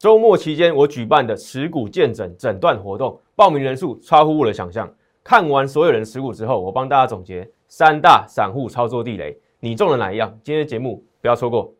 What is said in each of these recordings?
周末期间我举办的持股见诊诊断活动，报名人数超乎我的想象。看完所有人持股之后，我帮大家总结三大散户操作地雷，你中了哪一样？今天的节目不要错过。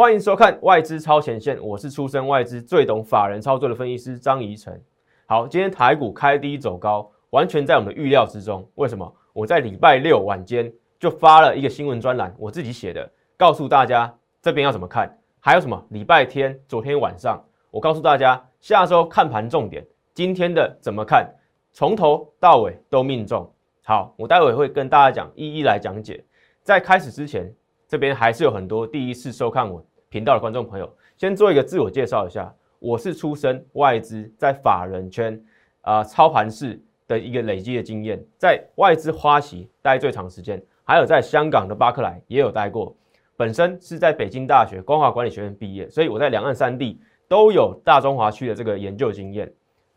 欢迎收看外资超前线，我是出身外资最懂法人操作的分析师张怡晨。好，今天台股开低走高，完全在我们的预料之中。为什么？我在礼拜六晚间就发了一个新闻专栏，我自己写的，告诉大家这边要怎么看。还有什么？礼拜天昨天晚上，我告诉大家下周看盘重点，今天的怎么看，从头到尾都命中。好，我待会会跟大家讲，一一来讲解。在开始之前，这边还是有很多第一次收看我。频道的观众朋友，先做一个自我介绍一下，我是出身外资，在法人圈啊操盘式的一个累积的经验，在外资花旗待最长时间，还有在香港的巴克莱也有待过。本身是在北京大学光华管理学院毕业，所以我在两岸三地都有大中华区的这个研究经验。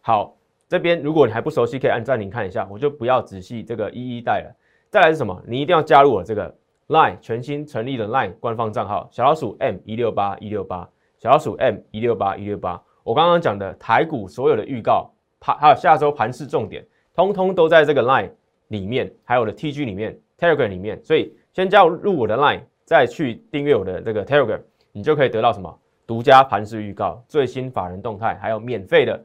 好，这边如果你还不熟悉，可以按暂停看一下，我就不要仔细这个一一带了。再来是什么？你一定要加入我这个。Line 全新成立的 Line 官方账号小老鼠 M 一六八一六八小老鼠 M 一六八一六八，我刚刚讲的台股所有的预告盘，还有下周盘市重点，通通都在这个 Line 里面，还有我的 TG 里面，Telegram 里面。所以先加入我的 Line，再去订阅我的这个 Telegram，你就可以得到什么独家盘市预告、最新法人动态，还有免费的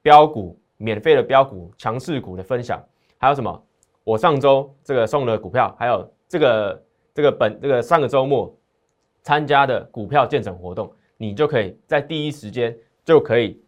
标股、免费的标股强势股的分享，还有什么？我上周这个送的股票，还有这个。这个本这个上个周末参加的股票见证活动，你就可以在第一时间就可以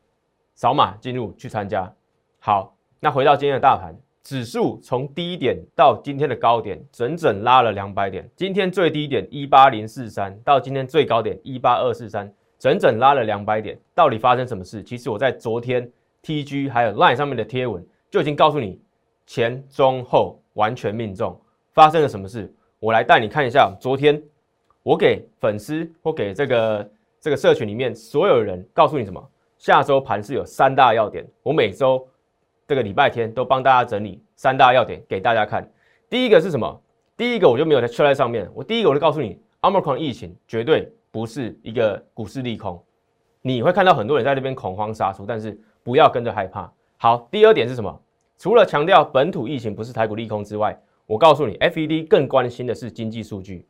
扫码进入去参加。好，那回到今天的大盘指数，从低点到今天的高点，整整拉了两百点。今天最低点一八零四三，到今天最高点一八二四三，整整拉了两百点。到底发生什么事？其实我在昨天 TG 还有 Line 上面的贴文就已经告诉你，前中后完全命中。发生了什么事？我来带你看一下，昨天我给粉丝或给这个这个社群里面所有人告诉你什么？下周盘是有三大要点，我每周这个礼拜天都帮大家整理三大要点给大家看。第一个是什么？第一个我就没有在车在上面，我第一个我就告诉你，Omicron 疫情绝对不是一个股市利空，你会看到很多人在那边恐慌杀出，但是不要跟着害怕。好，第二点是什么？除了强调本土疫情不是台股利空之外，我告诉你，FED 更关心的是经济数据，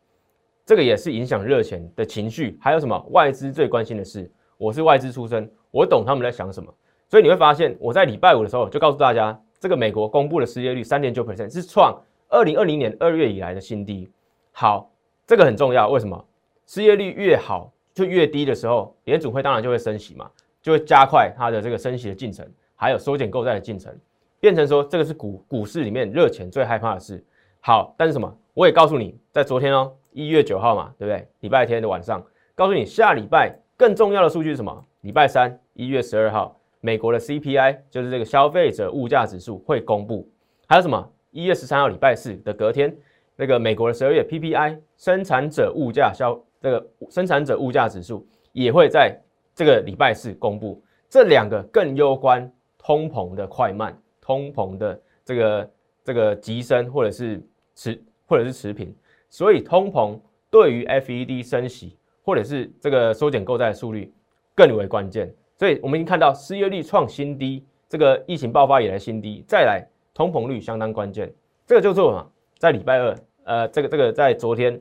这个也是影响热钱的情绪。还有什么？外资最关心的是，我是外资出身，我懂他们在想什么。所以你会发现，我在礼拜五的时候就告诉大家，这个美国公布的失业率三点九 percent 是创二零二零年二月以来的新低。好，这个很重要。为什么？失业率越好就越低的时候，联储会当然就会升息嘛，就会加快它的这个升息的进程，还有缩减购债的进程。变成说，这个是股股市里面热钱最害怕的事。好，但是什么？我也告诉你，在昨天哦，一月九号嘛，对不对？礼拜天的晚上，告诉你下礼拜更重要的数据是什么？礼拜三一月十二号，美国的 CPI 就是这个消费者物价指数会公布。还有什么？一月十三号礼拜四的隔天，那个美国的十二月 PPI 生产者物价消这个生产者物价指数也会在这个礼拜四公布。这两个更攸关通膨的快慢。通膨的这个这个急升，或者是持或者是持平，所以通膨对于 FED 升息，或者是这个缩减购债的速率更为关键。所以我们已经看到失业率创新低，这个疫情爆发以来新低，再来通膨率相当关键。这个就是什么？在礼拜二，呃，这个这个在昨天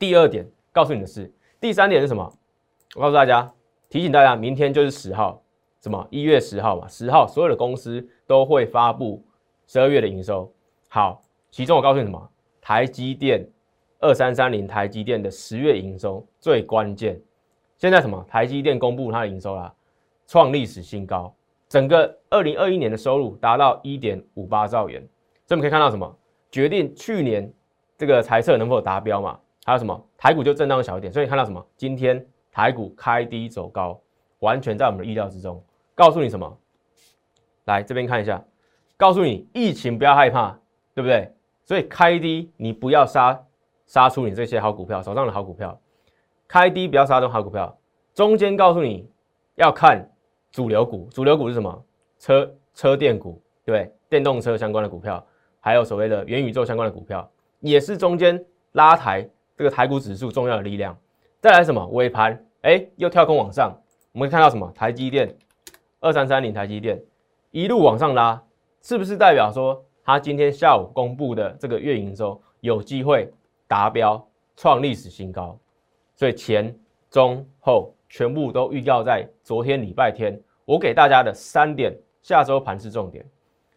第二点告诉你的是，第三点是什么？我告诉大家，提醒大家，明天就是十号。什么？一月十号嘛，十号所有的公司都会发布十二月的营收。好，其中我告诉你什么？台积电二三三零，台积电的十月营收最关键。现在什么？台积电公布它的营收啦，创历史新高，整个二零二一年的收入达到一点五八兆元。所以我们可以看到什么？决定去年这个财测能否达标嘛？还有什么？台股就震荡小一点。所以看到什么？今天台股开低走高，完全在我们的意料之中。告诉你什么？来这边看一下，告诉你疫情不要害怕，对不对？所以开低你不要杀杀出你这些好股票，手上的好股票，开低不要杀中好股票。中间告诉你要看主流股，主流股是什么？车车电股，对，电动车相关的股票，还有所谓的元宇宙相关的股票，也是中间拉抬这个台股指数重要的力量。再来什么？尾盘，哎，又跳空往上，我们看到什么？台积电，二三三零，台积电一路往上拉，是不是代表说它今天下午公布的这个月营收有机会达标，创历史新高？所以前中后。全部都预告在昨天礼拜天，我给大家的三点下周盘是重点，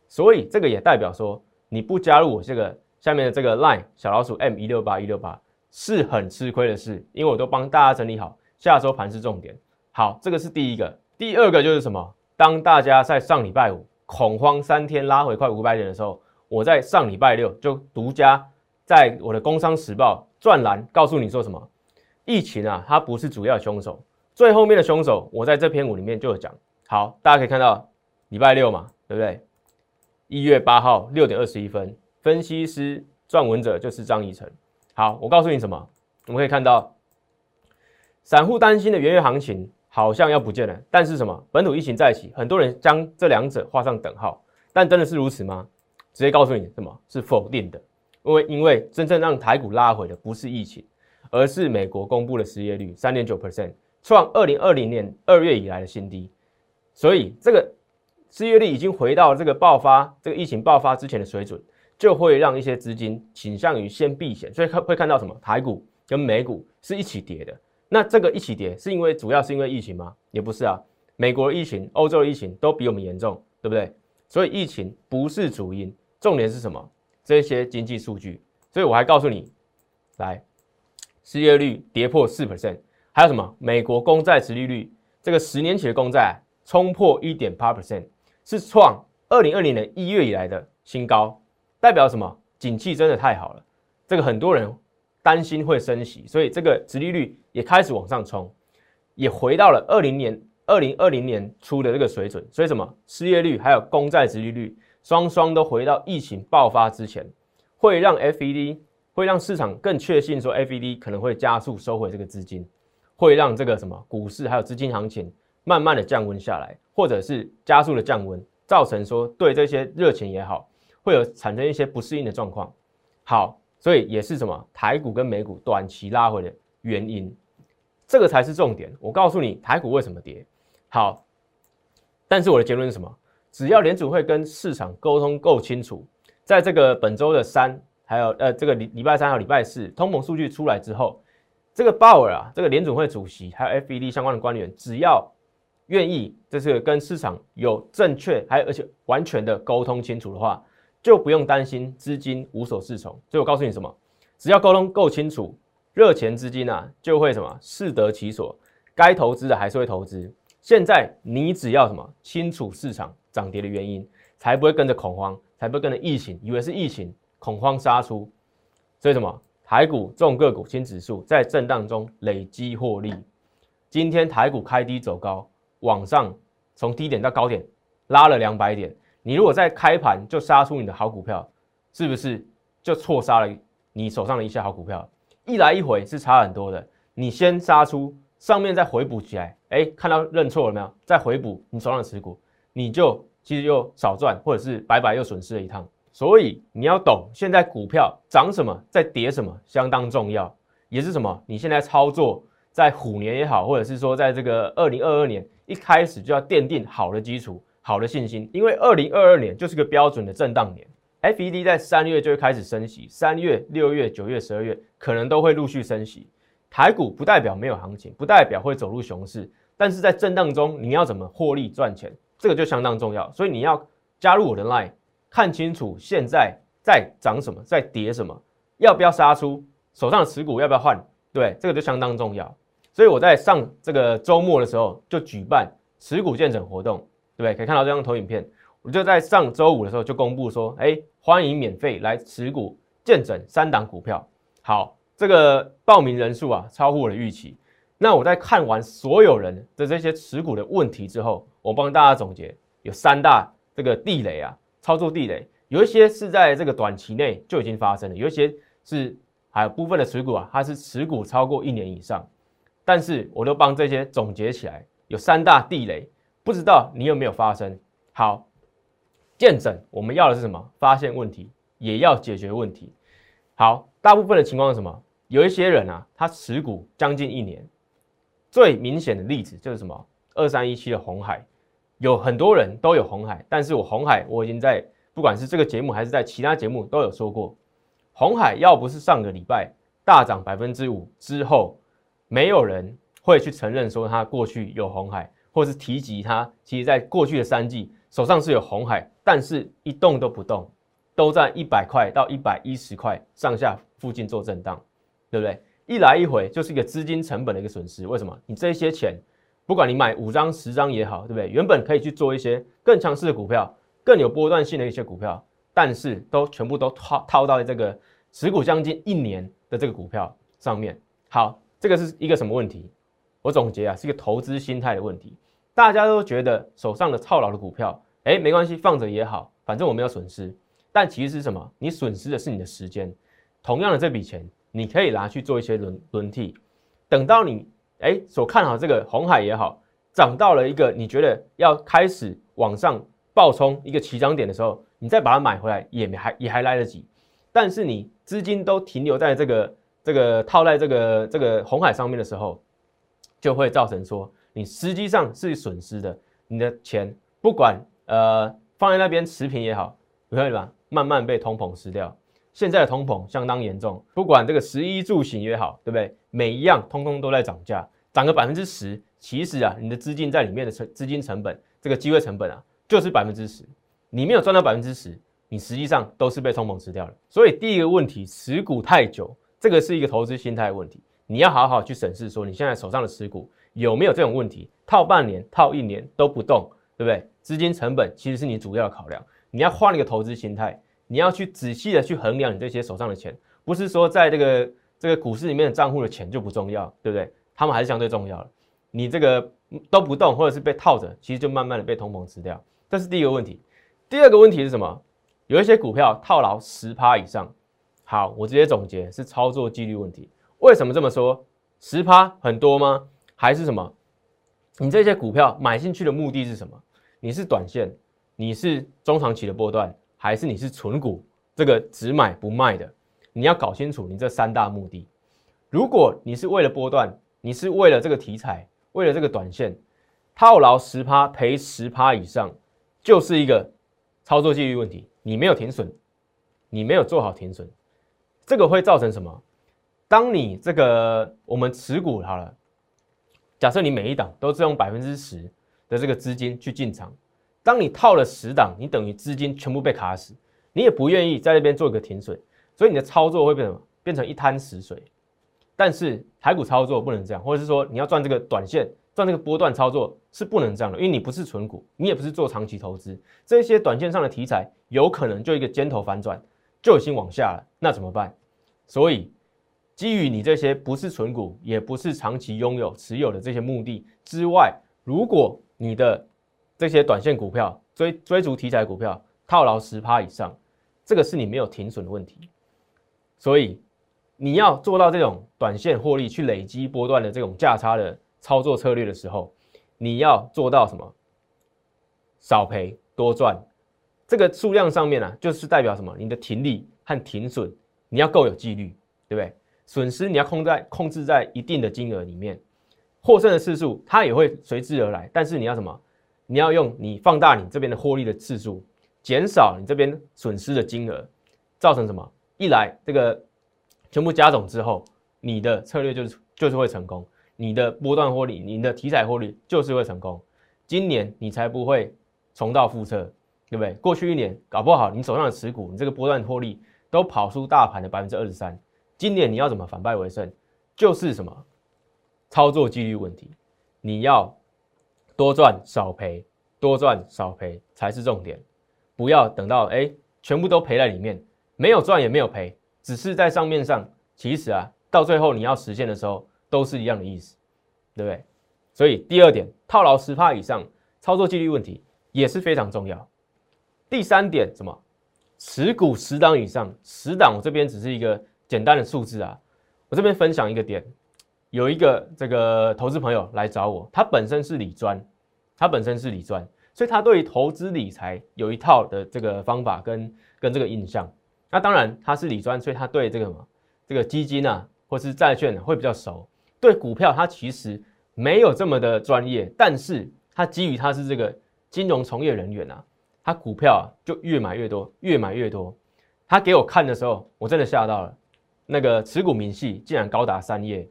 所以这个也代表说你不加入我这个下面的这个 line 小老鼠 M 一六八一六八是很吃亏的事，因为我都帮大家整理好下周盘是重点。好，这个是第一个，第二个就是什么？当大家在上礼拜五恐慌三天拉回快五百点的时候，我在上礼拜六就独家在我的工商时报专栏告诉你说什么？疫情啊，它不是主要凶手。最后面的凶手，我在这篇文里面就有讲。好，大家可以看到，礼拜六嘛，对不对？一月八号六点二十一分，分析师撰文者就是张以成。好，我告诉你什么？我们可以看到，散户担心的元月行情好像要不见了，但是什么？本土疫情再起，很多人将这两者画上等号。但真的是如此吗？直接告诉你，什么是否定的？因为因为真正让台股拉回的不是疫情，而是美国公布的失业率三点九 percent。创二零二零年二月以来的新低，所以这个失业率已经回到这个爆发这个疫情爆发之前的水准，就会让一些资金倾向于先避险，所以看会看到什么台股跟美股是一起跌的。那这个一起跌是因为主要是因为疫情吗？也不是啊，美国的疫情、欧洲的疫情都比我们严重，对不对？所以疫情不是主因，重点是什么？这些经济数据。所以我还告诉你，来，失业率跌破四 percent。还有什么？美国公债殖利率，这个十年期的公债冲破一点八 percent，是创二零二零年一月以来的新高，代表什么？景气真的太好了。这个很多人担心会升息，所以这个殖利率也开始往上冲，也回到了二零年二零二零年初的这个水准。所以什么？失业率还有公债殖利率双双都回到疫情爆发之前，会让 FED 会让市场更确信说 FED 可能会加速收回这个资金。会让这个什么股市还有资金行情慢慢的降温下来，或者是加速的降温，造成说对这些热钱也好，会有产生一些不适应的状况。好，所以也是什么台股跟美股短期拉回的原因，这个才是重点。我告诉你台股为什么跌。好，但是我的结论是什么？只要联储会跟市场沟通够清楚，在这个本周的三还有呃这个礼礼拜三和礼拜四通膨数据出来之后。这个鲍尔啊，这个联储会主席还有 FED 相关的官员，只要愿意，这是跟市场有正确还有而且完全的沟通清楚的话，就不用担心资金无所适从。所以我告诉你什么，只要沟通够清楚，热钱资金啊就会什么适得其所，该投资的还是会投资。现在你只要什么清楚市场涨跌的原因，才不会跟着恐慌，才不会跟着疫情，以为是疫情恐慌杀出。所以什么？台股重个股新指数在震荡中累积获利。今天台股开低走高，往上从低点到高点拉了两百点。你如果在开盘就杀出你的好股票，是不是就错杀了你手上的一些好股票？一来一回是差很多的。你先杀出，上面再回补起来，哎，看到认错了没有？再回补你手上的持股，你就其实又少赚，或者是白白又损失了一趟。所以你要懂，现在股票涨什么，在跌什么，相当重要，也是什么？你现在操作在虎年也好，或者是说在这个二零二二年一开始就要奠定好的基础、好的信心，因为二零二二年就是个标准的震荡年。FED 在三月就会开始升息，三月、六月、九月、十二月可能都会陆续升息。台股不代表没有行情，不代表会走入熊市，但是在震荡中你要怎么获利赚钱，这个就相当重要。所以你要加入我的 Line。看清楚现在在涨什么，在跌什么，要不要杀出手上的持股，要不要换？对，这个就相当重要。所以我在上这个周末的时候就举办持股见证活动，对不对？可以看到这张投影片，我就在上周五的时候就公布说，哎，欢迎免费来持股见证三档股票。好，这个报名人数啊超乎我的预期。那我在看完所有人的这些持股的问题之后，我帮大家总结有三大这个地雷啊。操作地雷有一些是在这个短期内就已经发生了，有一些是还有部分的持股啊，它是持股超过一年以上，但是我都帮这些总结起来，有三大地雷不知道你有没有发生？好，见诊我们要的是什么？发现问题，也要解决问题。好，大部分的情况是什么？有一些人啊，他持股将近一年，最明显的例子就是什么？二三一七的红海，有很多人都有红海，但是我红海我已经在不管是这个节目还是在其他节目都有说过，红海要不是上个礼拜大涨百分之五之后，没有人会去承认说他过去有红海，或是提及它其实在过去的三季。手上是有红海，但是一动都不动，都在一百块到一百一十块上下附近做震荡，对不对？一来一回就是一个资金成本的一个损失。为什么？你这些钱，不管你买五张十张也好，对不对？原本可以去做一些更强势的股票，更有波段性的一些股票，但是都全部都套套到了这个持股将近一年的这个股票上面。好，这个是一个什么问题？我总结啊，是一个投资心态的问题。大家都觉得手上的套牢的股票，哎，没关系，放着也好，反正我没有损失。但其实是什么？你损失的是你的时间。同样的这笔钱，你可以拿去做一些轮轮替。等到你哎所看好这个红海也好，涨到了一个你觉得要开始往上暴冲一个起涨点的时候，你再把它买回来也还也还来得及。但是你资金都停留在这个这个套在这个这个红海上面的时候，就会造成说。你实际上是损失的，你的钱不管呃放在那边持平也好，可以吧？慢慢被通膨吃掉。现在的通膨相当严重，不管这个食衣住行也好，对不对？每一样通通都在涨价，涨个百分之十，其实啊，你的资金在里面的成资金成本，这个机会成本啊，就是百分之十。你没有赚到百分之十，你实际上都是被通膨吃掉了。所以第一个问题，持股太久，这个是一个投资心态问题，你要好好去审视说你现在手上的持股。有没有这种问题？套半年、套一年都不动，对不对？资金成本其实是你主要的考量。你要换一个投资心态，你要去仔细的去衡量你这些手上的钱，不是说在这个这个股市里面的账户的钱就不重要，对不对？他们还是相对重要的。你这个都不动，或者是被套着，其实就慢慢的被通膨吃掉。这是第一个问题。第二个问题是什么？有一些股票套牢十趴以上，好，我直接总结是操作纪律问题。为什么这么说？十趴很多吗？还是什么？你这些股票买进去的目的是什么？你是短线，你是中长期的波段，还是你是纯股？这个只买不卖的，你要搞清楚你这三大目的。如果你是为了波段，你是为了这个题材，为了这个短线，套牢十趴赔十趴以上，就是一个操作纪律问题。你没有停损，你没有做好停损，这个会造成什么？当你这个我们持股好了。假设你每一档都是用百分之十的这个资金去进场，当你套了十档，你等于资金全部被卡死，你也不愿意在那边做一个停损，所以你的操作会变什么？变成一滩死水。但是台股操作不能这样，或者是说你要赚这个短线、赚这个波段操作是不能这样的，因为你不是纯股，你也不是做长期投资，这些短线上的题材有可能就一个尖头反转就已经往下了，那怎么办？所以。基于你这些不是纯股，也不是长期拥有持有的这些目的之外，如果你的这些短线股票追追逐题材股票套牢十趴以上，这个是你没有停损的问题。所以你要做到这种短线获利去累积波段的这种价差的操作策略的时候，你要做到什么？少赔多赚。这个数量上面呢，就是代表什么？你的停利和停损你要够有纪律，对不对？损失你要控在控制在一定的金额里面，获胜的次数它也会随之而来。但是你要什么？你要用你放大你这边的获利的次数，减少你这边损失的金额，造成什么？一来这个全部加总之后，你的策略就是就是会成功，你的波段获利、你的题材获利就是会成功。今年你才不会重蹈覆辙，对不对？过去一年搞不好你手上的持股，你这个波段获利都跑出大盘的百分之二十三。今年你要怎么反败为胜？就是什么操作纪律问题，你要多赚少赔，多赚少赔才是重点。不要等到哎全部都赔在里面，没有赚也没有赔，只是在账面上，其实啊到最后你要实现的时候都是一样的意思，对不对？所以第二点，套牢十趴以上，操作纪律问题也是非常重要。第三点，什么持股十档以上，十档我这边只是一个。简单的数字啊，我这边分享一个点，有一个这个投资朋友来找我，他本身是理专，他本身是理专，所以他对于投资理财有一套的这个方法跟跟这个印象。那当然他是理专，所以他对这个什么这个基金啊，或是债券会比较熟。对股票他其实没有这么的专业，但是他基于他是这个金融从业人员啊，他股票啊就越买越多，越买越多。他给我看的时候，我真的吓到了，那个持股明细竟然高达三页。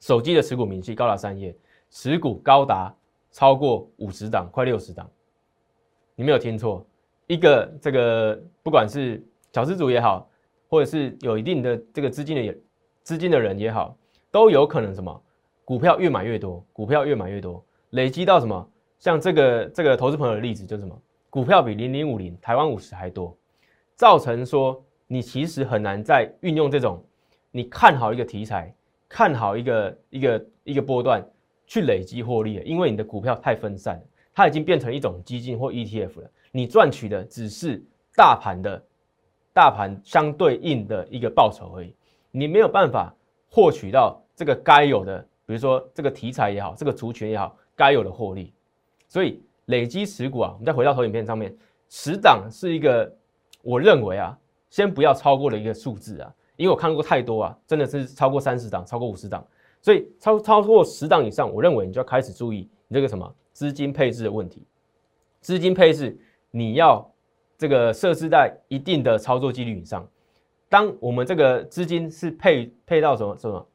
手机的持股明细高达三页，持股高达超过五十档，快六十档。你没有听错，一个这个不管是小资主也好，或者是有一定的这个资金的资金的人也好，都有可能什么股票越买越多，股票越买越多，累积到什么？像这个这个投资朋友的例子就是什么？股票比零零五零台湾五十还多，造成说你其实很难再运用这种你看好一个题材。看好一个一个一个波段去累积获利，因为你的股票太分散了，它已经变成一种基金或 ETF 了。你赚取的只是大盘的大盘相对应的一个报酬而已，你没有办法获取到这个该有的，比如说这个题材也好，这个族群也好，该有的获利。所以累积持股啊，我们再回到投影片上面，十档是一个我认为啊，先不要超过的一个数字啊。因为我看过太多啊，真的是超过三十档，超过五十档，所以超超过十档以上，我认为你就要开始注意你这个什么资金配置的问题。资金配置你要这个设置在一定的操作几率以上。当我们这个资金是配配到什么什么，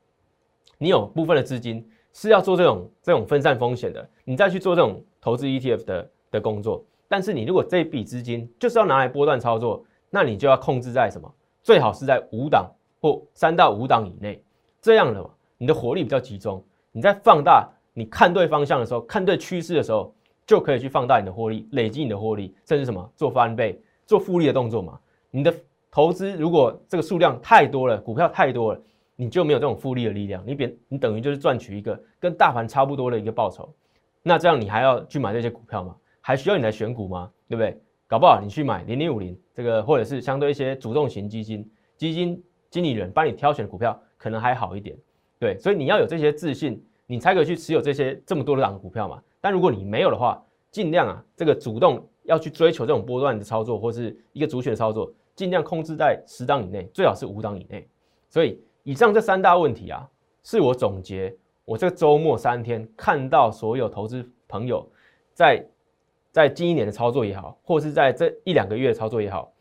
你有部分的资金是要做这种这种分散风险的，你再去做这种投资 ETF 的的工作。但是你如果这笔资金就是要拿来波段操作，那你就要控制在什么？最好是在五档或三到五档以内，这样的你的活力比较集中。你在放大，你看对方向的时候，看对趋势的时候，就可以去放大你的获利，累积你的获利，甚至什么做翻倍、做复利的动作嘛。你的投资如果这个数量太多了，股票太多了，你就没有这种复利的力量。你别你等于就是赚取一个跟大盘差不多的一个报酬。那这样你还要去买这些股票吗？还需要你来选股吗？对不对？搞不好你去买零零五零这个，或者是相对一些主动型基金，基金经理人帮你挑选股票，可能还好一点。对，所以你要有这些自信，你才可以去持有这些这么多的档股票嘛。但如果你没有的话，尽量啊，这个主动要去追求这种波段的操作，或是一个主选操作，尽量控制在十档以内，最好是五档以内。所以以上这三大问题啊，是我总结我这个周末三天看到所有投资朋友在。在近一年的操作也好，或是在这一两个月的操作也好，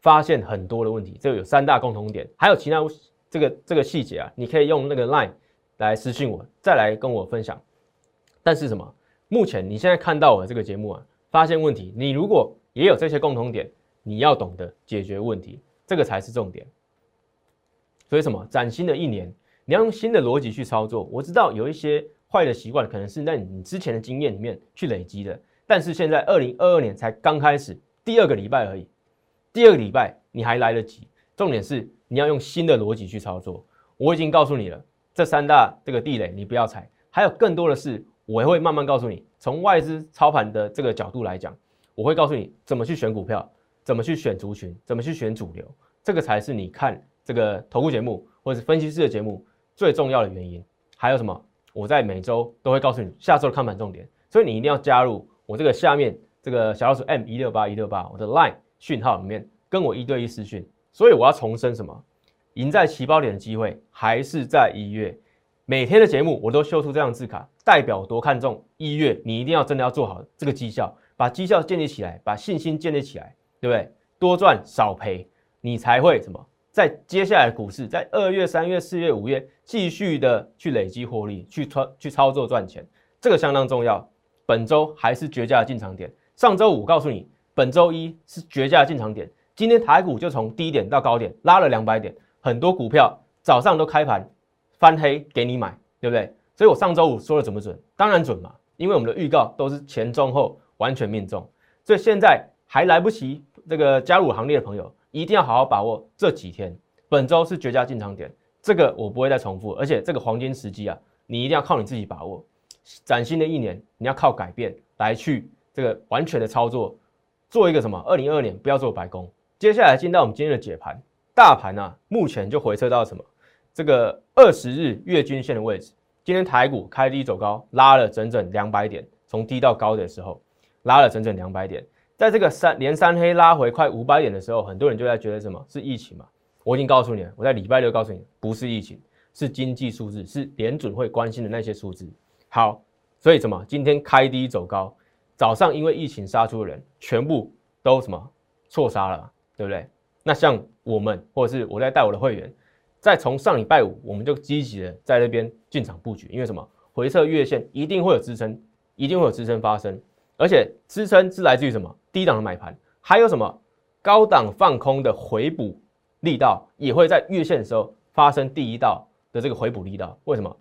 发现很多的问题，这个有三大共同点，还有其他这个这个细节啊，你可以用那个 line 来私信我，再来跟我分享。但是什么？目前你现在看到我的这个节目啊，发现问题，你如果也有这些共同点，你要懂得解决问题，这个才是重点。所以什么？崭新的一年，你要用新的逻辑去操作。我知道有一些坏的习惯，可能是在你之前的经验里面去累积的。但是现在二零二二年才刚开始，第二个礼拜而已，第二个礼拜你还来得及。重点是你要用新的逻辑去操作。我已经告诉你了，这三大这个地雷你不要踩。还有更多的是，我也会慢慢告诉你。从外资操盘的这个角度来讲，我会告诉你怎么去选股票，怎么去选族群，怎么去选主流。这个才是你看这个投顾节目或者是分析师的节目最重要的原因。还有什么？我在每周都会告诉你下周的看盘重点，所以你一定要加入。我这个下面这个小老鼠 M 一六八一六八，我的 Line 讯号里面跟我一对一私讯，所以我要重申什么？赢在起跑点的机会还是在一月。每天的节目我都秀出这张字卡，代表多看重一月，你一定要真的要做好这个绩效，把绩效建立起来，把信心建立起来，对不对？多赚少赔，你才会什么？在接下来股市，在二月、三月、四月、五月继续的去累积获利，去操去操作赚钱，这个相当重要。本周还是绝佳的进场点。上周五告诉你，本周一是绝佳的进场点。今天台股就从低点到高点拉了两百点，很多股票早上都开盘翻黑给你买，对不对？所以我上周五说的准不准？当然准嘛，因为我们的预告都是前中后完全命中。所以现在还来不及这个加入行列的朋友，一定要好好把握这几天。本周是绝佳进场点，这个我不会再重复，而且这个黄金时机啊，你一定要靠你自己把握。崭新的一年，你要靠改变来去这个完全的操作，做一个什么？二零二二年不要做白工。接下来进到我们今天的解盘，大盘呢目前就回撤到什么？这个二十日月均线的位置。今天台股开低走高，拉了整整两百点，从低到高的时候，拉了整整两百点，在这个三连三黑拉回快五百点的时候，很多人就在觉得什么是疫情嘛？我已经告诉你了，我在礼拜六告诉你，不是疫情，是经济数字，是联准会关心的那些数字。好，所以什么？今天开低走高，早上因为疫情杀出的人，全部都什么错杀了，对不对？那像我们，或者是我在带我的会员，在从上礼拜五，我们就积极的在那边进场布局，因为什么？回撤月线一定会有支撑，一定会有支撑发生，而且支撑是来自于什么？低档的买盘，还有什么？高档放空的回补。力道也会在月线的时候发生第一道的这个回补力道，为什么？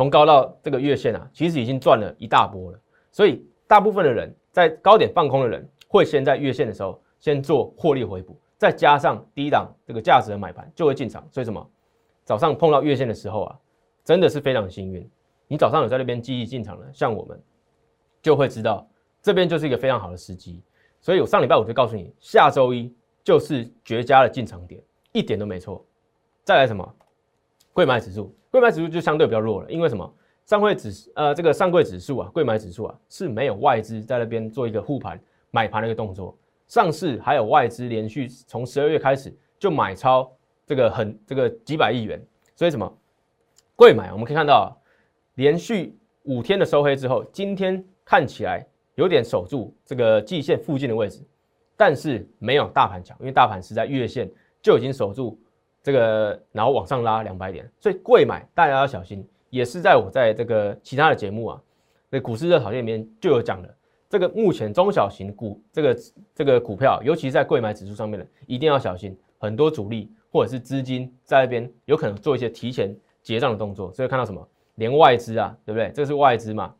从高到这个月线啊，其实已经赚了一大波了。所以大部分的人在高点放空的人，会先在月线的时候先做获利回补，再加上低档这个价值的买盘就会进场。所以什么？早上碰到月线的时候啊，真的是非常幸运。你早上有在那边积极进场的，像我们就会知道这边就是一个非常好的时机。所以我上礼拜我就告诉你，下周一就是绝佳的进场点。一点都没错，再来什么？贵买指数，贵买指数就相对比较弱了，因为什么？上柜指呃这个上柜指数啊，贵买指数啊是没有外资在那边做一个护盘买盘的一个动作，上市还有外资连续从十二月开始就买超这个很这个几百亿元，所以什么？贵买我们可以看到，连续五天的收黑之后，今天看起来有点守住这个季线附近的位置，但是没有大盘强，因为大盘是在月线。就已经守住这个，然后往上拉两百点，所以贵买大家要小心。也是在我在这个其他的节目啊，那股市热炒店里面就有讲了，这个目前中小型股这个这个股票，尤其在贵买指数上面的，一定要小心，很多主力或者是资金在那边有可能做一些提前结账的动作。所以看到什么，连外资啊，对不对？这是外资嘛，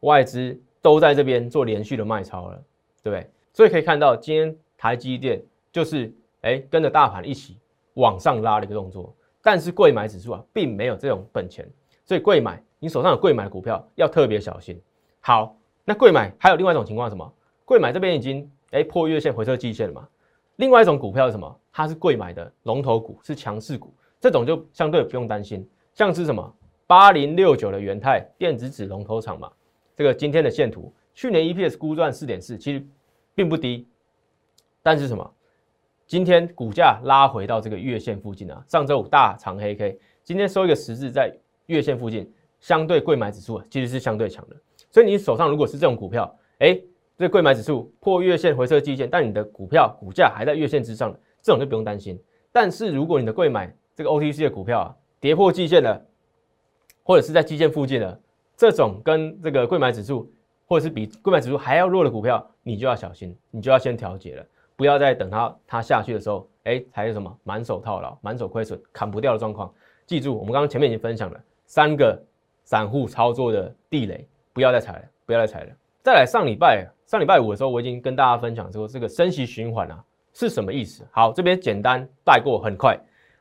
外资都在这边做连续的卖超了，对不对？所以可以看到今天台积电就是。哎，跟着大盘一起往上拉的一个动作，但是贵买指数啊，并没有这种本钱，所以贵买，你手上有贵买的股票要特别小心。好，那贵买还有另外一种情况，什么？贵买这边已经哎破月线回撤季线了嘛？另外一种股票是什么？它是贵买的龙头股，是强势股，这种就相对不用担心。像是什么八零六九的元泰电子纸龙头厂嘛，这个今天的线图，去年 EPS 估赚四点四，其实并不低，但是什么？今天股价拉回到这个月线附近啊，上周五大长黑 K，今天收一个十字在月线附近，相对贵买指数啊其实是相对强的，所以你手上如果是这种股票，哎，这贵买指数破月线回撤季线，但你的股票股价还在月线之上这种就不用担心。但是如果你的贵买这个 OTC 的股票啊跌破季线了，或者是在季线附近的这种跟这个贵买指数或者是比贵买指数还要弱的股票，你就要小心，你就要先调节了。不要再等它它下去的时候，哎，才有什么满手套牢、满手亏损、砍不掉的状况。记住，我们刚刚前面已经分享了三个散户操作的地雷，不要再踩了，不要再踩了。再来，上礼拜上礼拜五的时候，我已经跟大家分享说，这个升息循环啊是什么意思？好，这边简单带过，很快。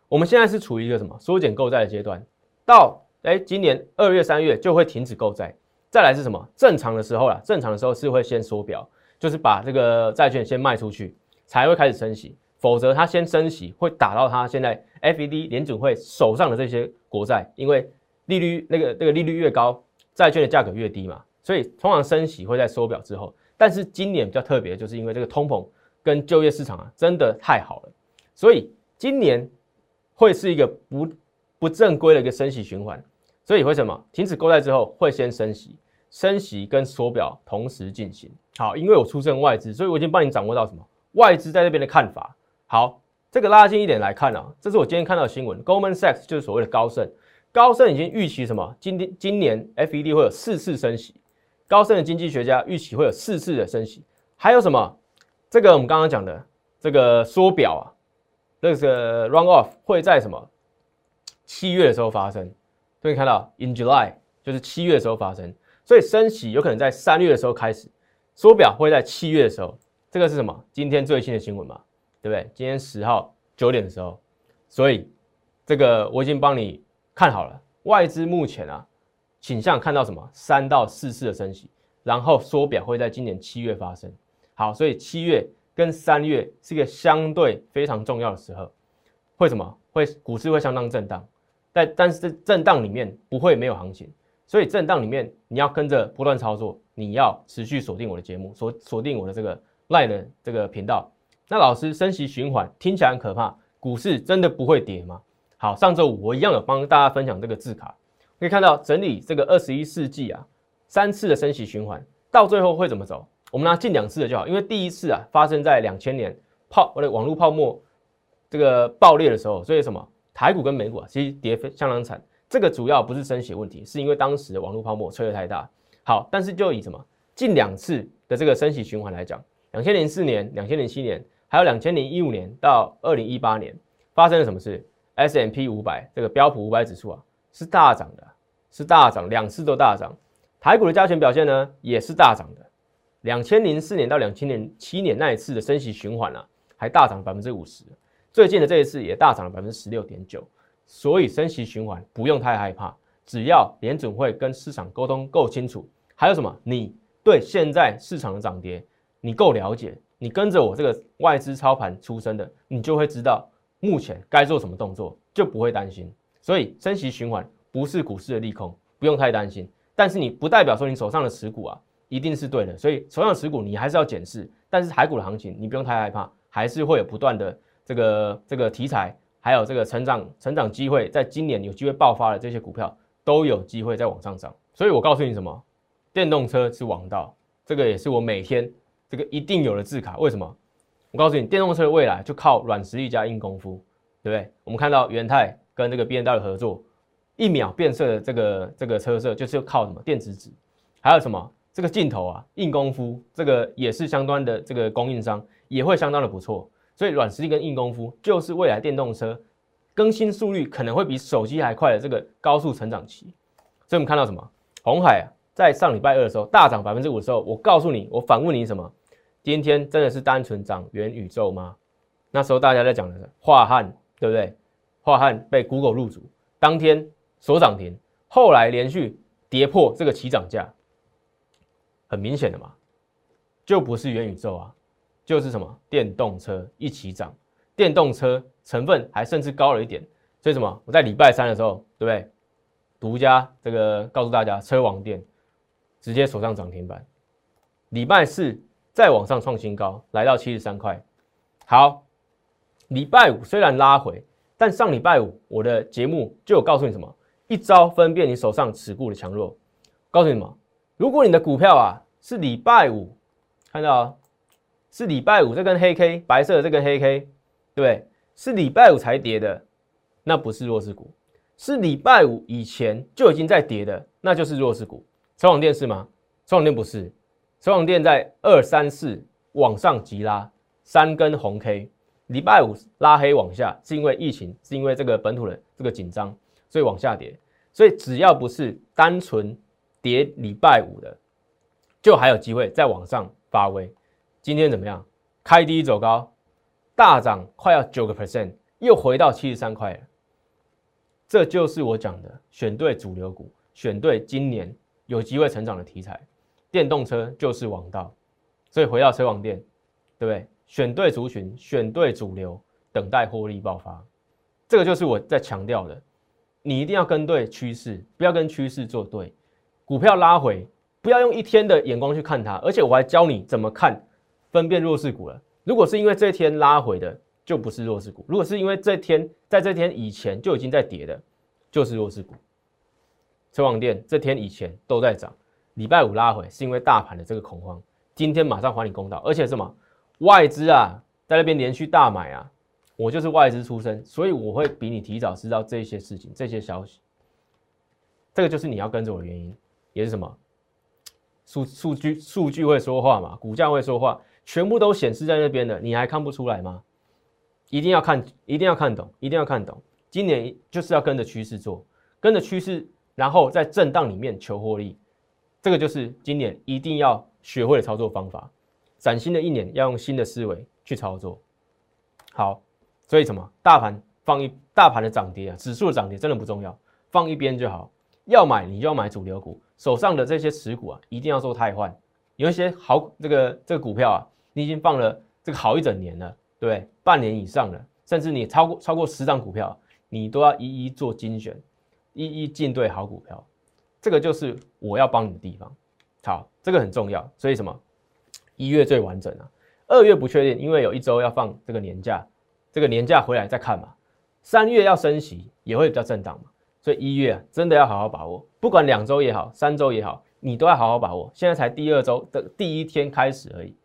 我们现在是处于一个什么缩减购债的阶段，到哎今年二月、三月就会停止购债。再来是什么？正常的时候啦，正常的时候是会先缩表，就是把这个债券先卖出去。才会开始升息，否则它先升息会打到它现在 FED 联准会手上的这些国债，因为利率那个那个利率越高，债券的价格越低嘛，所以通常升息会在缩表之后。但是今年比较特别，就是因为这个通膨跟就业市场啊真的太好了，所以今年会是一个不不正规的一个升息循环。所以为什么停止购债之后会先升息？升息跟缩表同时进行。好，因为我出身外资，所以我已经帮你掌握到什么？外资在这边的看法，好，这个拉近一点来看啊，这是我今天看到的新闻，Goldman Sachs 就是所谓的高盛，高盛已经预期什么？今天今年 FED 会有四次升息，高盛的经济学家预期会有四次的升息，还有什么？这个我们刚刚讲的这个缩表啊，这个 run off 会在什么七月的时候发生？所以看到 in July 就是七月的时候发生，所以升息有可能在三月的时候开始，缩表会在七月的时候。这个是什么？今天最新的新闻嘛，对不对？今天十号九点的时候，所以这个我已经帮你看好了。外资目前啊，倾向看到什么？三到四次的升息，然后缩表会在今年七月发生。好，所以七月跟三月是一个相对非常重要的时候。会什么？会股市会相当震荡，但但是震荡里面不会没有行情。所以震荡里面你要跟着不断操作，你要持续锁定我的节目，锁锁定我的这个 Line 的这个频道。那老师升息循环听起来很可怕，股市真的不会跌吗？好，上周五我一样有帮大家分享这个字卡，可以看到整理这个二十一世纪啊三次的升息循环，到最后会怎么走？我们拿近两次的就好，因为第一次啊发生在两千年泡我的网络泡沫这个爆裂的时候，所以什么台股跟美股啊其实跌非相当惨。这个主要不是升息问题，是因为当时的网络泡沫吹得太大。好，但是就以什么近两次的这个升息循环来讲，两千零四年、两千零七年，还有两千零一五年到二零一八年，发生了什么事？S M P 五百这个标普五百指数啊是大涨的，是大涨，两次都大涨。台股的加权表现呢也是大涨的。两千零四年到两千零七年那一次的升息循环啊，还大涨百分之五十。最近的这一次也大涨了百分之十六点九。所以升息循环不用太害怕，只要联准会跟市场沟通够清楚，还有什么？你对现在市场的涨跌你够了解，你跟着我这个外资操盘出身的，你就会知道目前该做什么动作，就不会担心。所以升息循环不是股市的利空，不用太担心。但是你不代表说你手上的持股啊一定是对的，所以手上持股你还是要检视。但是海股的行情你不用太害怕，还是会有不断的这个这个题材。还有这个成长成长机会，在今年有机会爆发的这些股票都有机会再往上涨，所以我告诉你什么？电动车是王道，这个也是我每天这个一定有的字卡。为什么？我告诉你，电动车的未来就靠软实力加硬功夫，对不对？我们看到元泰跟这个 B N W 合作，一秒变色的这个这个车色，就是靠什么电子纸？还有什么？这个镜头啊，硬功夫，这个也是相关的这个供应商也会相当的不错。所以软实力跟硬功夫就是未来电动车更新速率可能会比手机还快的这个高速成长期。所以我们看到什么？红海啊，在上礼拜二的时候大涨百分之五的时候，我告诉你，我反问你什么？今天真的是单纯涨元宇宙吗？那时候大家在讲的是华汉，对不对？华汉被 Google 入主，当天所涨停，后来连续跌破这个起涨价，很明显的嘛，就不是元宇宙啊。就是什么电动车一起涨，电动车成分还甚至高了一点，所以什么？我在礼拜三的时候，对不对？独家这个告诉大家，车王店直接锁上涨停板。礼拜四再往上创新高，来到七十三块。好，礼拜五虽然拉回，但上礼拜五我的节目就有告诉你什么？一招分辨你手上持股的强弱。告诉你什么？如果你的股票啊是礼拜五看到。是礼拜五这根黑 K，白色的这根黑 K，对？是礼拜五才跌的，那不是弱势股；是礼拜五以前就已经在跌的，那就是弱势股。车网电是吗？车网店不是，车网店在二三四往上急拉三根红 K，礼拜五拉黑往下，是因为疫情，是因为这个本土的这个紧张，所以往下跌。所以只要不是单纯跌礼拜五的，就还有机会再往上发威。今天怎么样？开低走高，大涨快要九个 percent，又回到七十三块了。这就是我讲的，选对主流股，选对今年有机会成长的题材，电动车就是王道。所以回到车网店，对不对？选对族群，选对主流，等待获利爆发。这个就是我在强调的，你一定要跟对趋势，不要跟趋势作对。股票拉回，不要用一天的眼光去看它，而且我还教你怎么看。分辨弱势股了。如果是因为这天拉回的，就不是弱势股；如果是因为这天在这天以前就已经在跌的，就是弱势股。车网店这天以前都在涨，礼拜五拉回是因为大盘的这个恐慌，今天马上还你公道。而且什么外资啊，在那边连续大买啊，我就是外资出身，所以我会比你提早知道这些事情、这些消息。这个就是你要跟着我的原因，也是什么数数据数据会说话嘛，股价会说话。全部都显示在那边的，你还看不出来吗？一定要看，一定要看懂，一定要看懂。今年就是要跟着趋势做，跟着趋势，然后在震荡里面求获利。这个就是今年一定要学会的操作方法。崭新的一年要用新的思维去操作。好，所以什么？大盘放一大盘的涨跌啊，指数的涨跌真的不重要，放一边就好。要买你就要买主流股，手上的这些持股啊，一定要做汰换。有一些好这个这个股票啊。你已经放了这个好一整年了，对不对？半年以上了，甚至你超过超过十张股票，你都要一一做精选，一一进对好股票。这个就是我要帮你的地方。好，这个很重要。所以什么？一月最完整啊，二月不确定，因为有一周要放这个年假，这个年假回来再看嘛。三月要升息，也会比较震荡嘛。所以一月，真的要好好把握，不管两周也好，三周也好，你都要好好把握。现在才第二周的第一天开始而已，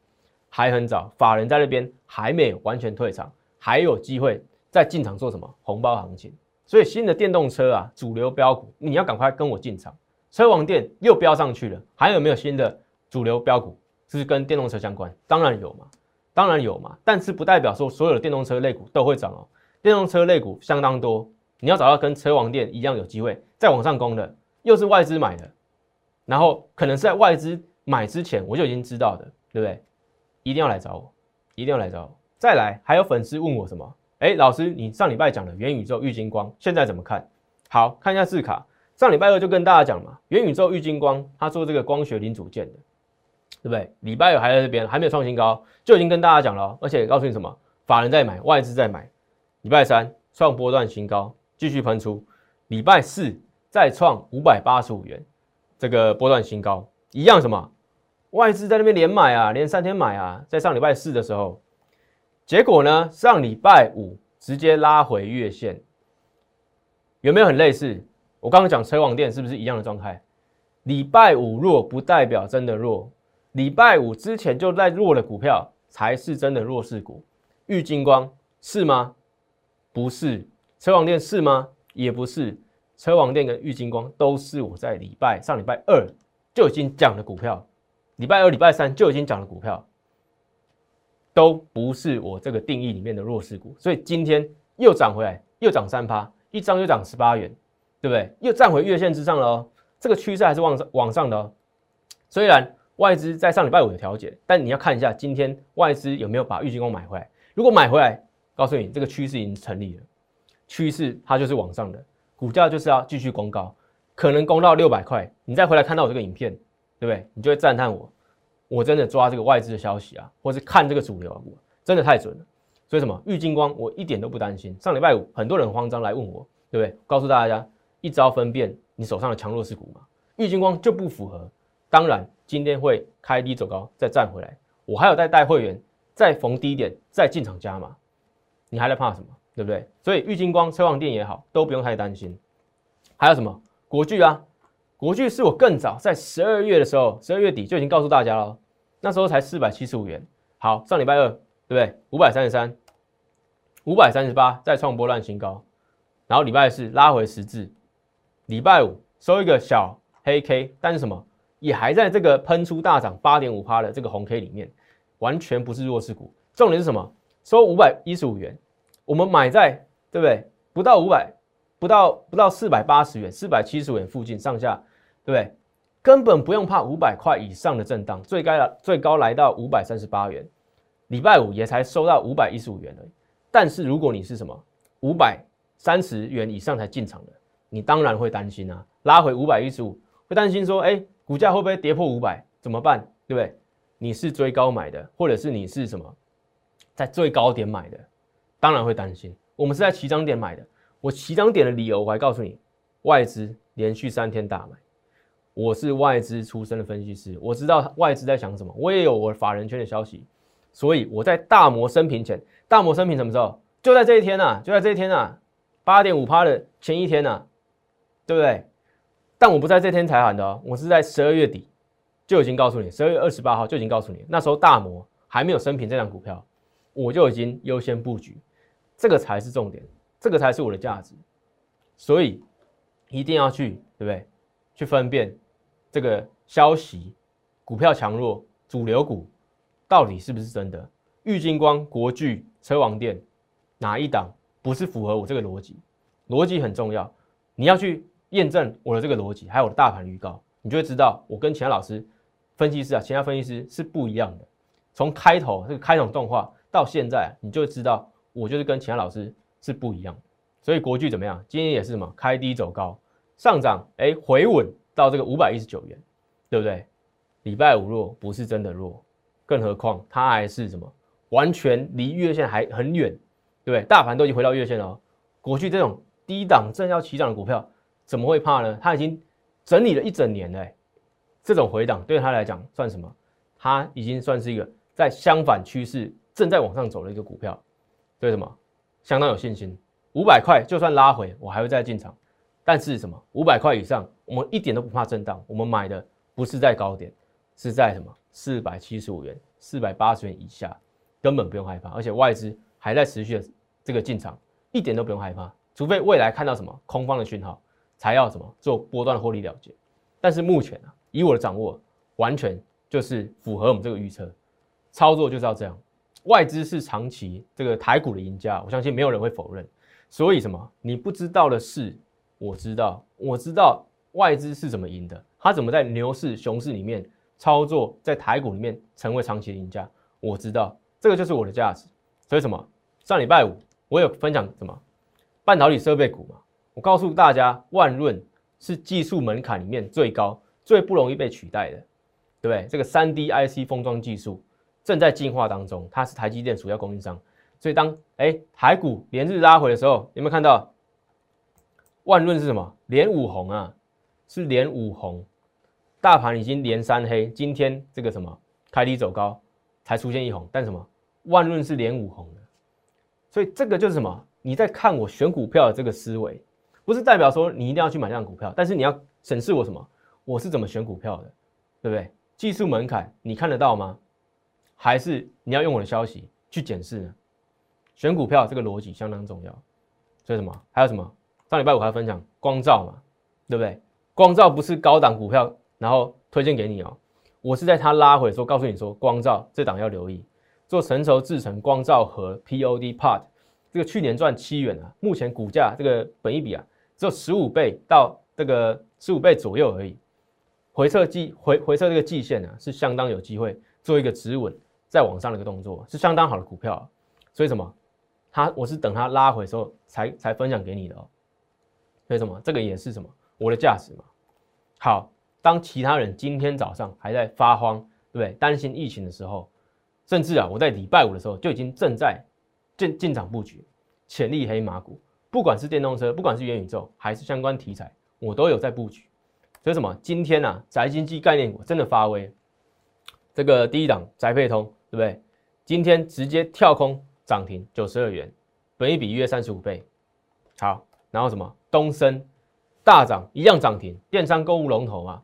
还很早，法人在那边还没有完全退场，还有机会再进场做什么红包行情。所以新的电动车啊，主流标股，你要赶快跟我进场。车王店又飙上去了，还有没有新的主流标股是跟电动车相关？当然有嘛，当然有嘛，但是不代表说所有的电动车类股都会涨哦。电动车类股相当多，你要找到跟车王店一样有机会再往上攻的，又是外资买的，然后可能是在外资买之前我就已经知道的，对不对？一定要来找我，一定要来找我。再来，还有粉丝问我什么？哎，老师，你上礼拜讲的元宇宙、玉金光，现在怎么看？好看一下字卡。上礼拜二就跟大家讲嘛，元宇宙玉金光，他做这个光学零组件的，对不对？礼拜二还在这边，还没有创新高，就已经跟大家讲了，而且告诉你什么，法人在买，外资在买。礼拜三创波段新高，继续喷出。礼拜四再创五百八十五元，这个波段新高，一样什么？外资在那边连买啊，连三天买啊，在上礼拜四的时候，结果呢，上礼拜五直接拉回月线，有没有很类似？我刚刚讲车网店是不是一样的状态？礼拜五弱不代表真的弱，礼拜五之前就在弱的股票才是真的弱势股。玉金光是吗？不是。车网店是吗？也不是。车网店跟玉金光都是我在礼拜上礼拜二就已经讲的股票，礼拜二、礼拜三就已经讲的股票，都不是我这个定义里面的弱势股。所以今天又涨回来，又涨三趴，一张又涨十八元。对不对？又站回月线之上了哦，这个趋势还是往上往上的哦。虽然外资在上礼拜五有调节，但你要看一下今天外资有没有把玉金光买回来。如果买回来，告诉你这个趋势已经成立了，趋势它就是往上的，股价就是要继续攻高，可能攻到六百块。你再回来看到我这个影片，对不对？你就会赞叹我，我真的抓这个外资的消息啊，或是看这个主流啊，真的太准了。所以什么玉金光我一点都不担心。上礼拜五很多人慌张来问我，对不对？告诉大家。一招分辨你手上的强弱势股嘛？玉金光就不符合。当然，今天会开低走高，再站回来。我还有在带会员，再逢低点再进场加码。你还在怕什么？对不对？所以玉金光、车王店也好，都不用太担心。还有什么国巨啊？国巨是我更早在十二月的时候，十二月底就已经告诉大家了。那时候才四百七十五元。好，上礼拜二对不对？五百三十三，五百三十八，再创波浪新高。然后礼拜四拉回十字。礼拜五收一个小黑 K，但是什么也还在这个喷出大涨八点五趴的这个红 K 里面，完全不是弱势股。重点是什么？收五百一十五元，我们买在对不对？不到五百，不到不到四百八十元，四百七十元附近上下，对不对？根本不用怕五百块以上的震荡，最高最高来到五百三十八元。礼拜五也才收到五百一十五元而已。但是如果你是什么五百三十元以上才进场的。你当然会担心啊，拉回五百一十五，会担心说，哎，股价会不会跌破五百？怎么办？对不对？你是追高买的，或者是你是什么，在最高点买的，当然会担心。我们是在起涨点买的，我起涨点的理由我还告诉你，外资连续三天大买，我是外资出身的分析师，我知道外资在想什么，我也有我法人圈的消息，所以我在大摩升平前，大摩升平什么时候？就在这一天呐，就在这一天呐，八点五趴的前一天呐。对不对？但我不在这天才喊的哦，我是在十二月底就已经告诉你，十二月二十八号就已经告诉你，那时候大摩还没有升平这张股票，我就已经优先布局，这个才是重点，这个才是我的价值，所以一定要去，对不对？去分辨这个消息，股票强弱，主流股到底是不是真的？玉金光、国巨、车王店哪一档不是符合我这个逻辑？逻辑很重要，你要去。验证我的这个逻辑，还有我的大盘预告，你就会知道我跟其他老师、分析师啊，其他分析师是不一样的。从开头这个开场动画到现在，你就知道我就是跟其他老师是不一样。所以国巨怎么样？今天也是什么开低走高，上涨，哎，回稳到这个五百一十九元，对不对？礼拜五弱不是真的弱，更何况它还是什么完全离月线还很远，对不对？大盘都已经回到月线了，过去这种低档正要起涨的股票。怎么会怕呢？它已经整理了一整年嘞，这种回档对他来讲算什么？它已经算是一个在相反趋势正在往上走的一个股票，对什么？相当有信心。五百块就算拉回，我还会再进场。但是什么？五百块以上，我们一点都不怕震荡。我们买的不是在高点，是在什么？四百七十五元、四百八十元以下，根本不用害怕。而且外资还在持续的这个进场，一点都不用害怕。除非未来看到什么空方的讯号，才要什么做波段获利了结。但是目前啊，以我的掌握，完全就是符合我们这个预测。操作就是要这样。外资是长期这个台股的赢家，我相信没有人会否认。所以什么？你不知道的是。我知道，我知道外资是怎么赢的，他怎么在牛市、熊市里面操作，在台股里面成为长期的赢家。我知道，这个就是我的价值。所以什么？上礼拜五我有分享什么？半导体设备股嘛。我告诉大家，万润是技术门槛里面最高、最不容易被取代的，对不对？这个三 D IC 封装技术正在进化当中，它是台积电主要供应商。所以当哎台股连日拉回的时候，有没有看到？万润是什么？连五红啊，是连五红，大盘已经连三黑，今天这个什么开低走高，才出现一红，但什么万润是连五红的，所以这个就是什么？你在看我选股票的这个思维，不是代表说你一定要去买这样股票，但是你要审视我什么？我是怎么选股票的，对不对？技术门槛你看得到吗？还是你要用我的消息去检视呢？选股票这个逻辑相当重要，所以什么？还有什么？上礼拜五还分享光照嘛，对不对？光照不是高档股票，然后推荐给你哦。我是在它拉回的时候告诉你说，光照这档要留意，做成熟制成光照和 POD part，这个去年赚七元啊，目前股价这个本一比啊，只有十五倍到这个十五倍左右而已。回撤季回回撤这个季线呢，是相当有机会做一个止稳再往上的一个动作，是相当好的股票。所以什么？它我是等它拉回的时候才才分享给你的哦。为什么？这个也是什么？我的价值嘛。好，当其他人今天早上还在发慌，对不对？担心疫情的时候，甚至啊，我在礼拜五的时候就已经正在进进场布局潜力黑马股，不管是电动车，不管是元宇宙，还是相关题材，我都有在布局。所以什么？今天呢，宅经济概念股真的发威。这个第一档宅配通，对不对？今天直接跳空涨停九十二元，本一比约三十五倍。好，然后什么？东升大涨，一样涨停，电商购物龙头嘛，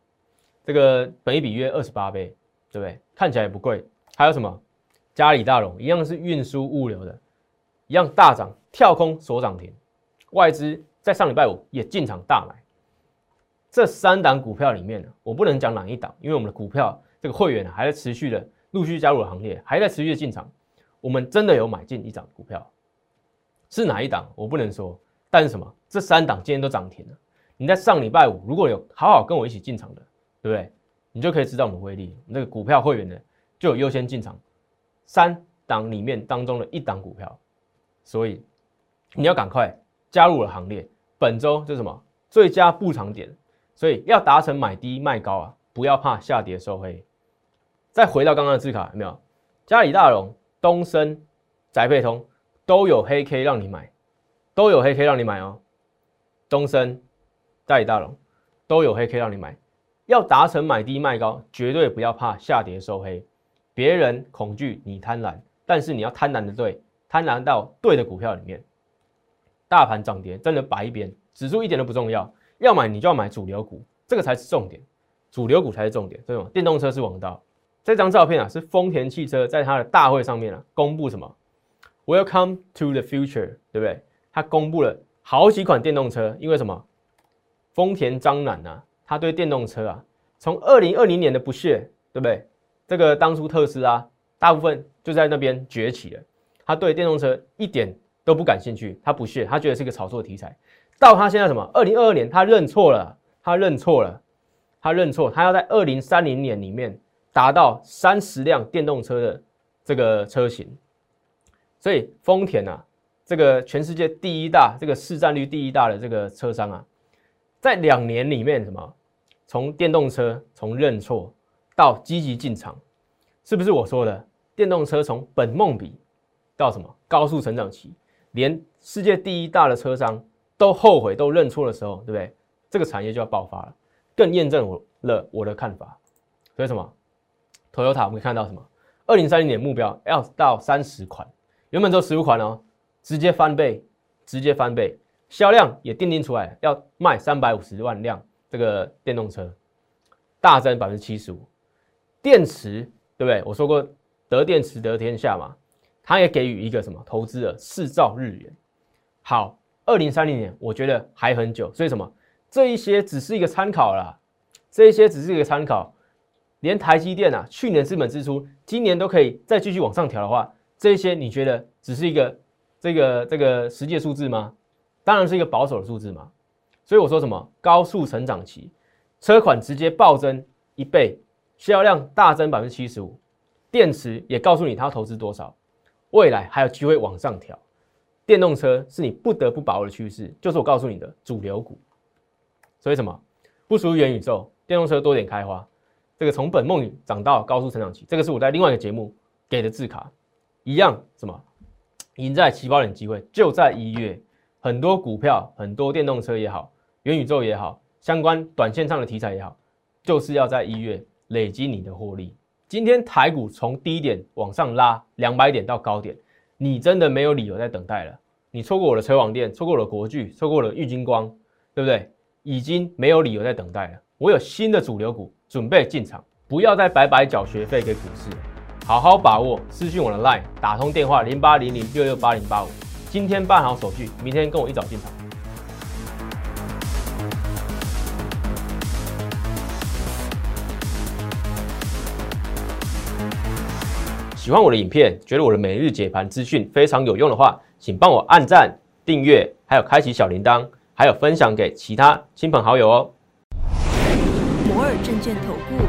这个本一比约二十八倍，对不对？看起来也不贵。还有什么？嘉里大龙一样是运输物流的，一样大涨，跳空锁涨停，外资在上礼拜五也进场大买。这三档股票里面呢，我不能讲哪一档，因为我们的股票这个会员还在持续的陆续加入行列，还在持续的进场。我们真的有买进一档股票，是哪一档？我不能说。但是什么？这三档今天都涨停了。你在上礼拜五如果有好好跟我一起进场的，对不对？你就可以知道我们威力。那个股票会员呢就有优先进场，三档里面当中的一档股票，所以你要赶快加入了行列。本周是什么？最佳布场点，所以要达成买低卖高啊，不要怕下跌收黑。再回到刚刚的字卡，有没有？嘉里大荣、东升、宅配通都有黑 K 让你买。都有黑 K 让你买哦，东升、大理大龙都有黑 K 让你买，要达成买低卖高，绝对不要怕下跌收黑。别人恐惧，你贪婪，但是你要贪婪的对，贪婪到对的股票里面。大盘涨跌真的摆一边，指数一点都不重要，要买你就要买主流股，这个才是重点，主流股才是重点，对吗？电动车是王道。这张照片啊，是丰田汽车在它的大会上面啊，公布什么？Welcome to the future，对不对？他公布了好几款电动车，因为什么？丰田章男啊，他对电动车啊，从二零二零年的不屑，对不对？这个当初特斯拉大部分就在那边崛起了，他对电动车一点都不感兴趣，他不屑，他觉得是一个炒作题材。到他现在什么？二零二二年他认错了，他认错了，他认错，他要在二零三零年里面达到三十辆电动车的这个车型，所以丰田啊。这个全世界第一大、这个市占率第一大的这个车商啊，在两年里面，什么从电动车从认错到积极进场，是不是我说的电动车从本梦比到什么高速成长期，连世界第一大的车商都后悔都认错的时候，对不对？这个产业就要爆发了。更验证我了我的看法。所以什么？Toyota 我们看到什么？二零三零年目标要到三十款，原本只有十五款哦，直接翻倍，直接翻倍，销量也奠定出来，要卖三百五十万辆这个电动车，大增百分之七十五。电池对不对？我说过得电池得天下嘛，他也给予一个什么投资的四兆日元。好，二零三零年我觉得还很久，所以什么？这一些只是一个参考啦，这一些只是一个参考。连台积电啊，去年资本支出，今年都可以再继续往上调的话，这些你觉得只是一个这个这个实际数字吗？当然是一个保守的数字嘛。所以我说什么高速成长期，车款直接暴增一倍，销量大增百分之七十五，电池也告诉你它要投资多少，未来还有机会往上调。电动车是你不得不把握的趋势，就是我告诉你的主流股。所以什么不属于元宇宙，电动车多点开花。这个从本梦里涨到高速成长期，这个是我在另外一个节目给的字卡，一样什么赢在起跑点机会就在一月，很多股票、很多电动车也好，元宇宙也好，相关短线上的题材也好，就是要在一月累积你的获利。今天台股从低点往上拉两百点到高点，你真的没有理由再等待了。你错过我的车网店，错过了国巨，错过了玉金光，对不对？已经没有理由再等待了。我有新的主流股。准备进场，不要再白白缴学费给股市，好好把握。私信我的 line，打通电话零八零零六六八零八五，今天办好手续，明天跟我一早进场。喜欢我的影片，觉得我的每日解盘资讯非常有用的话，请帮我按赞、订阅，还有开启小铃铛，还有分享给其他亲朋好友哦。摩尔证券投顾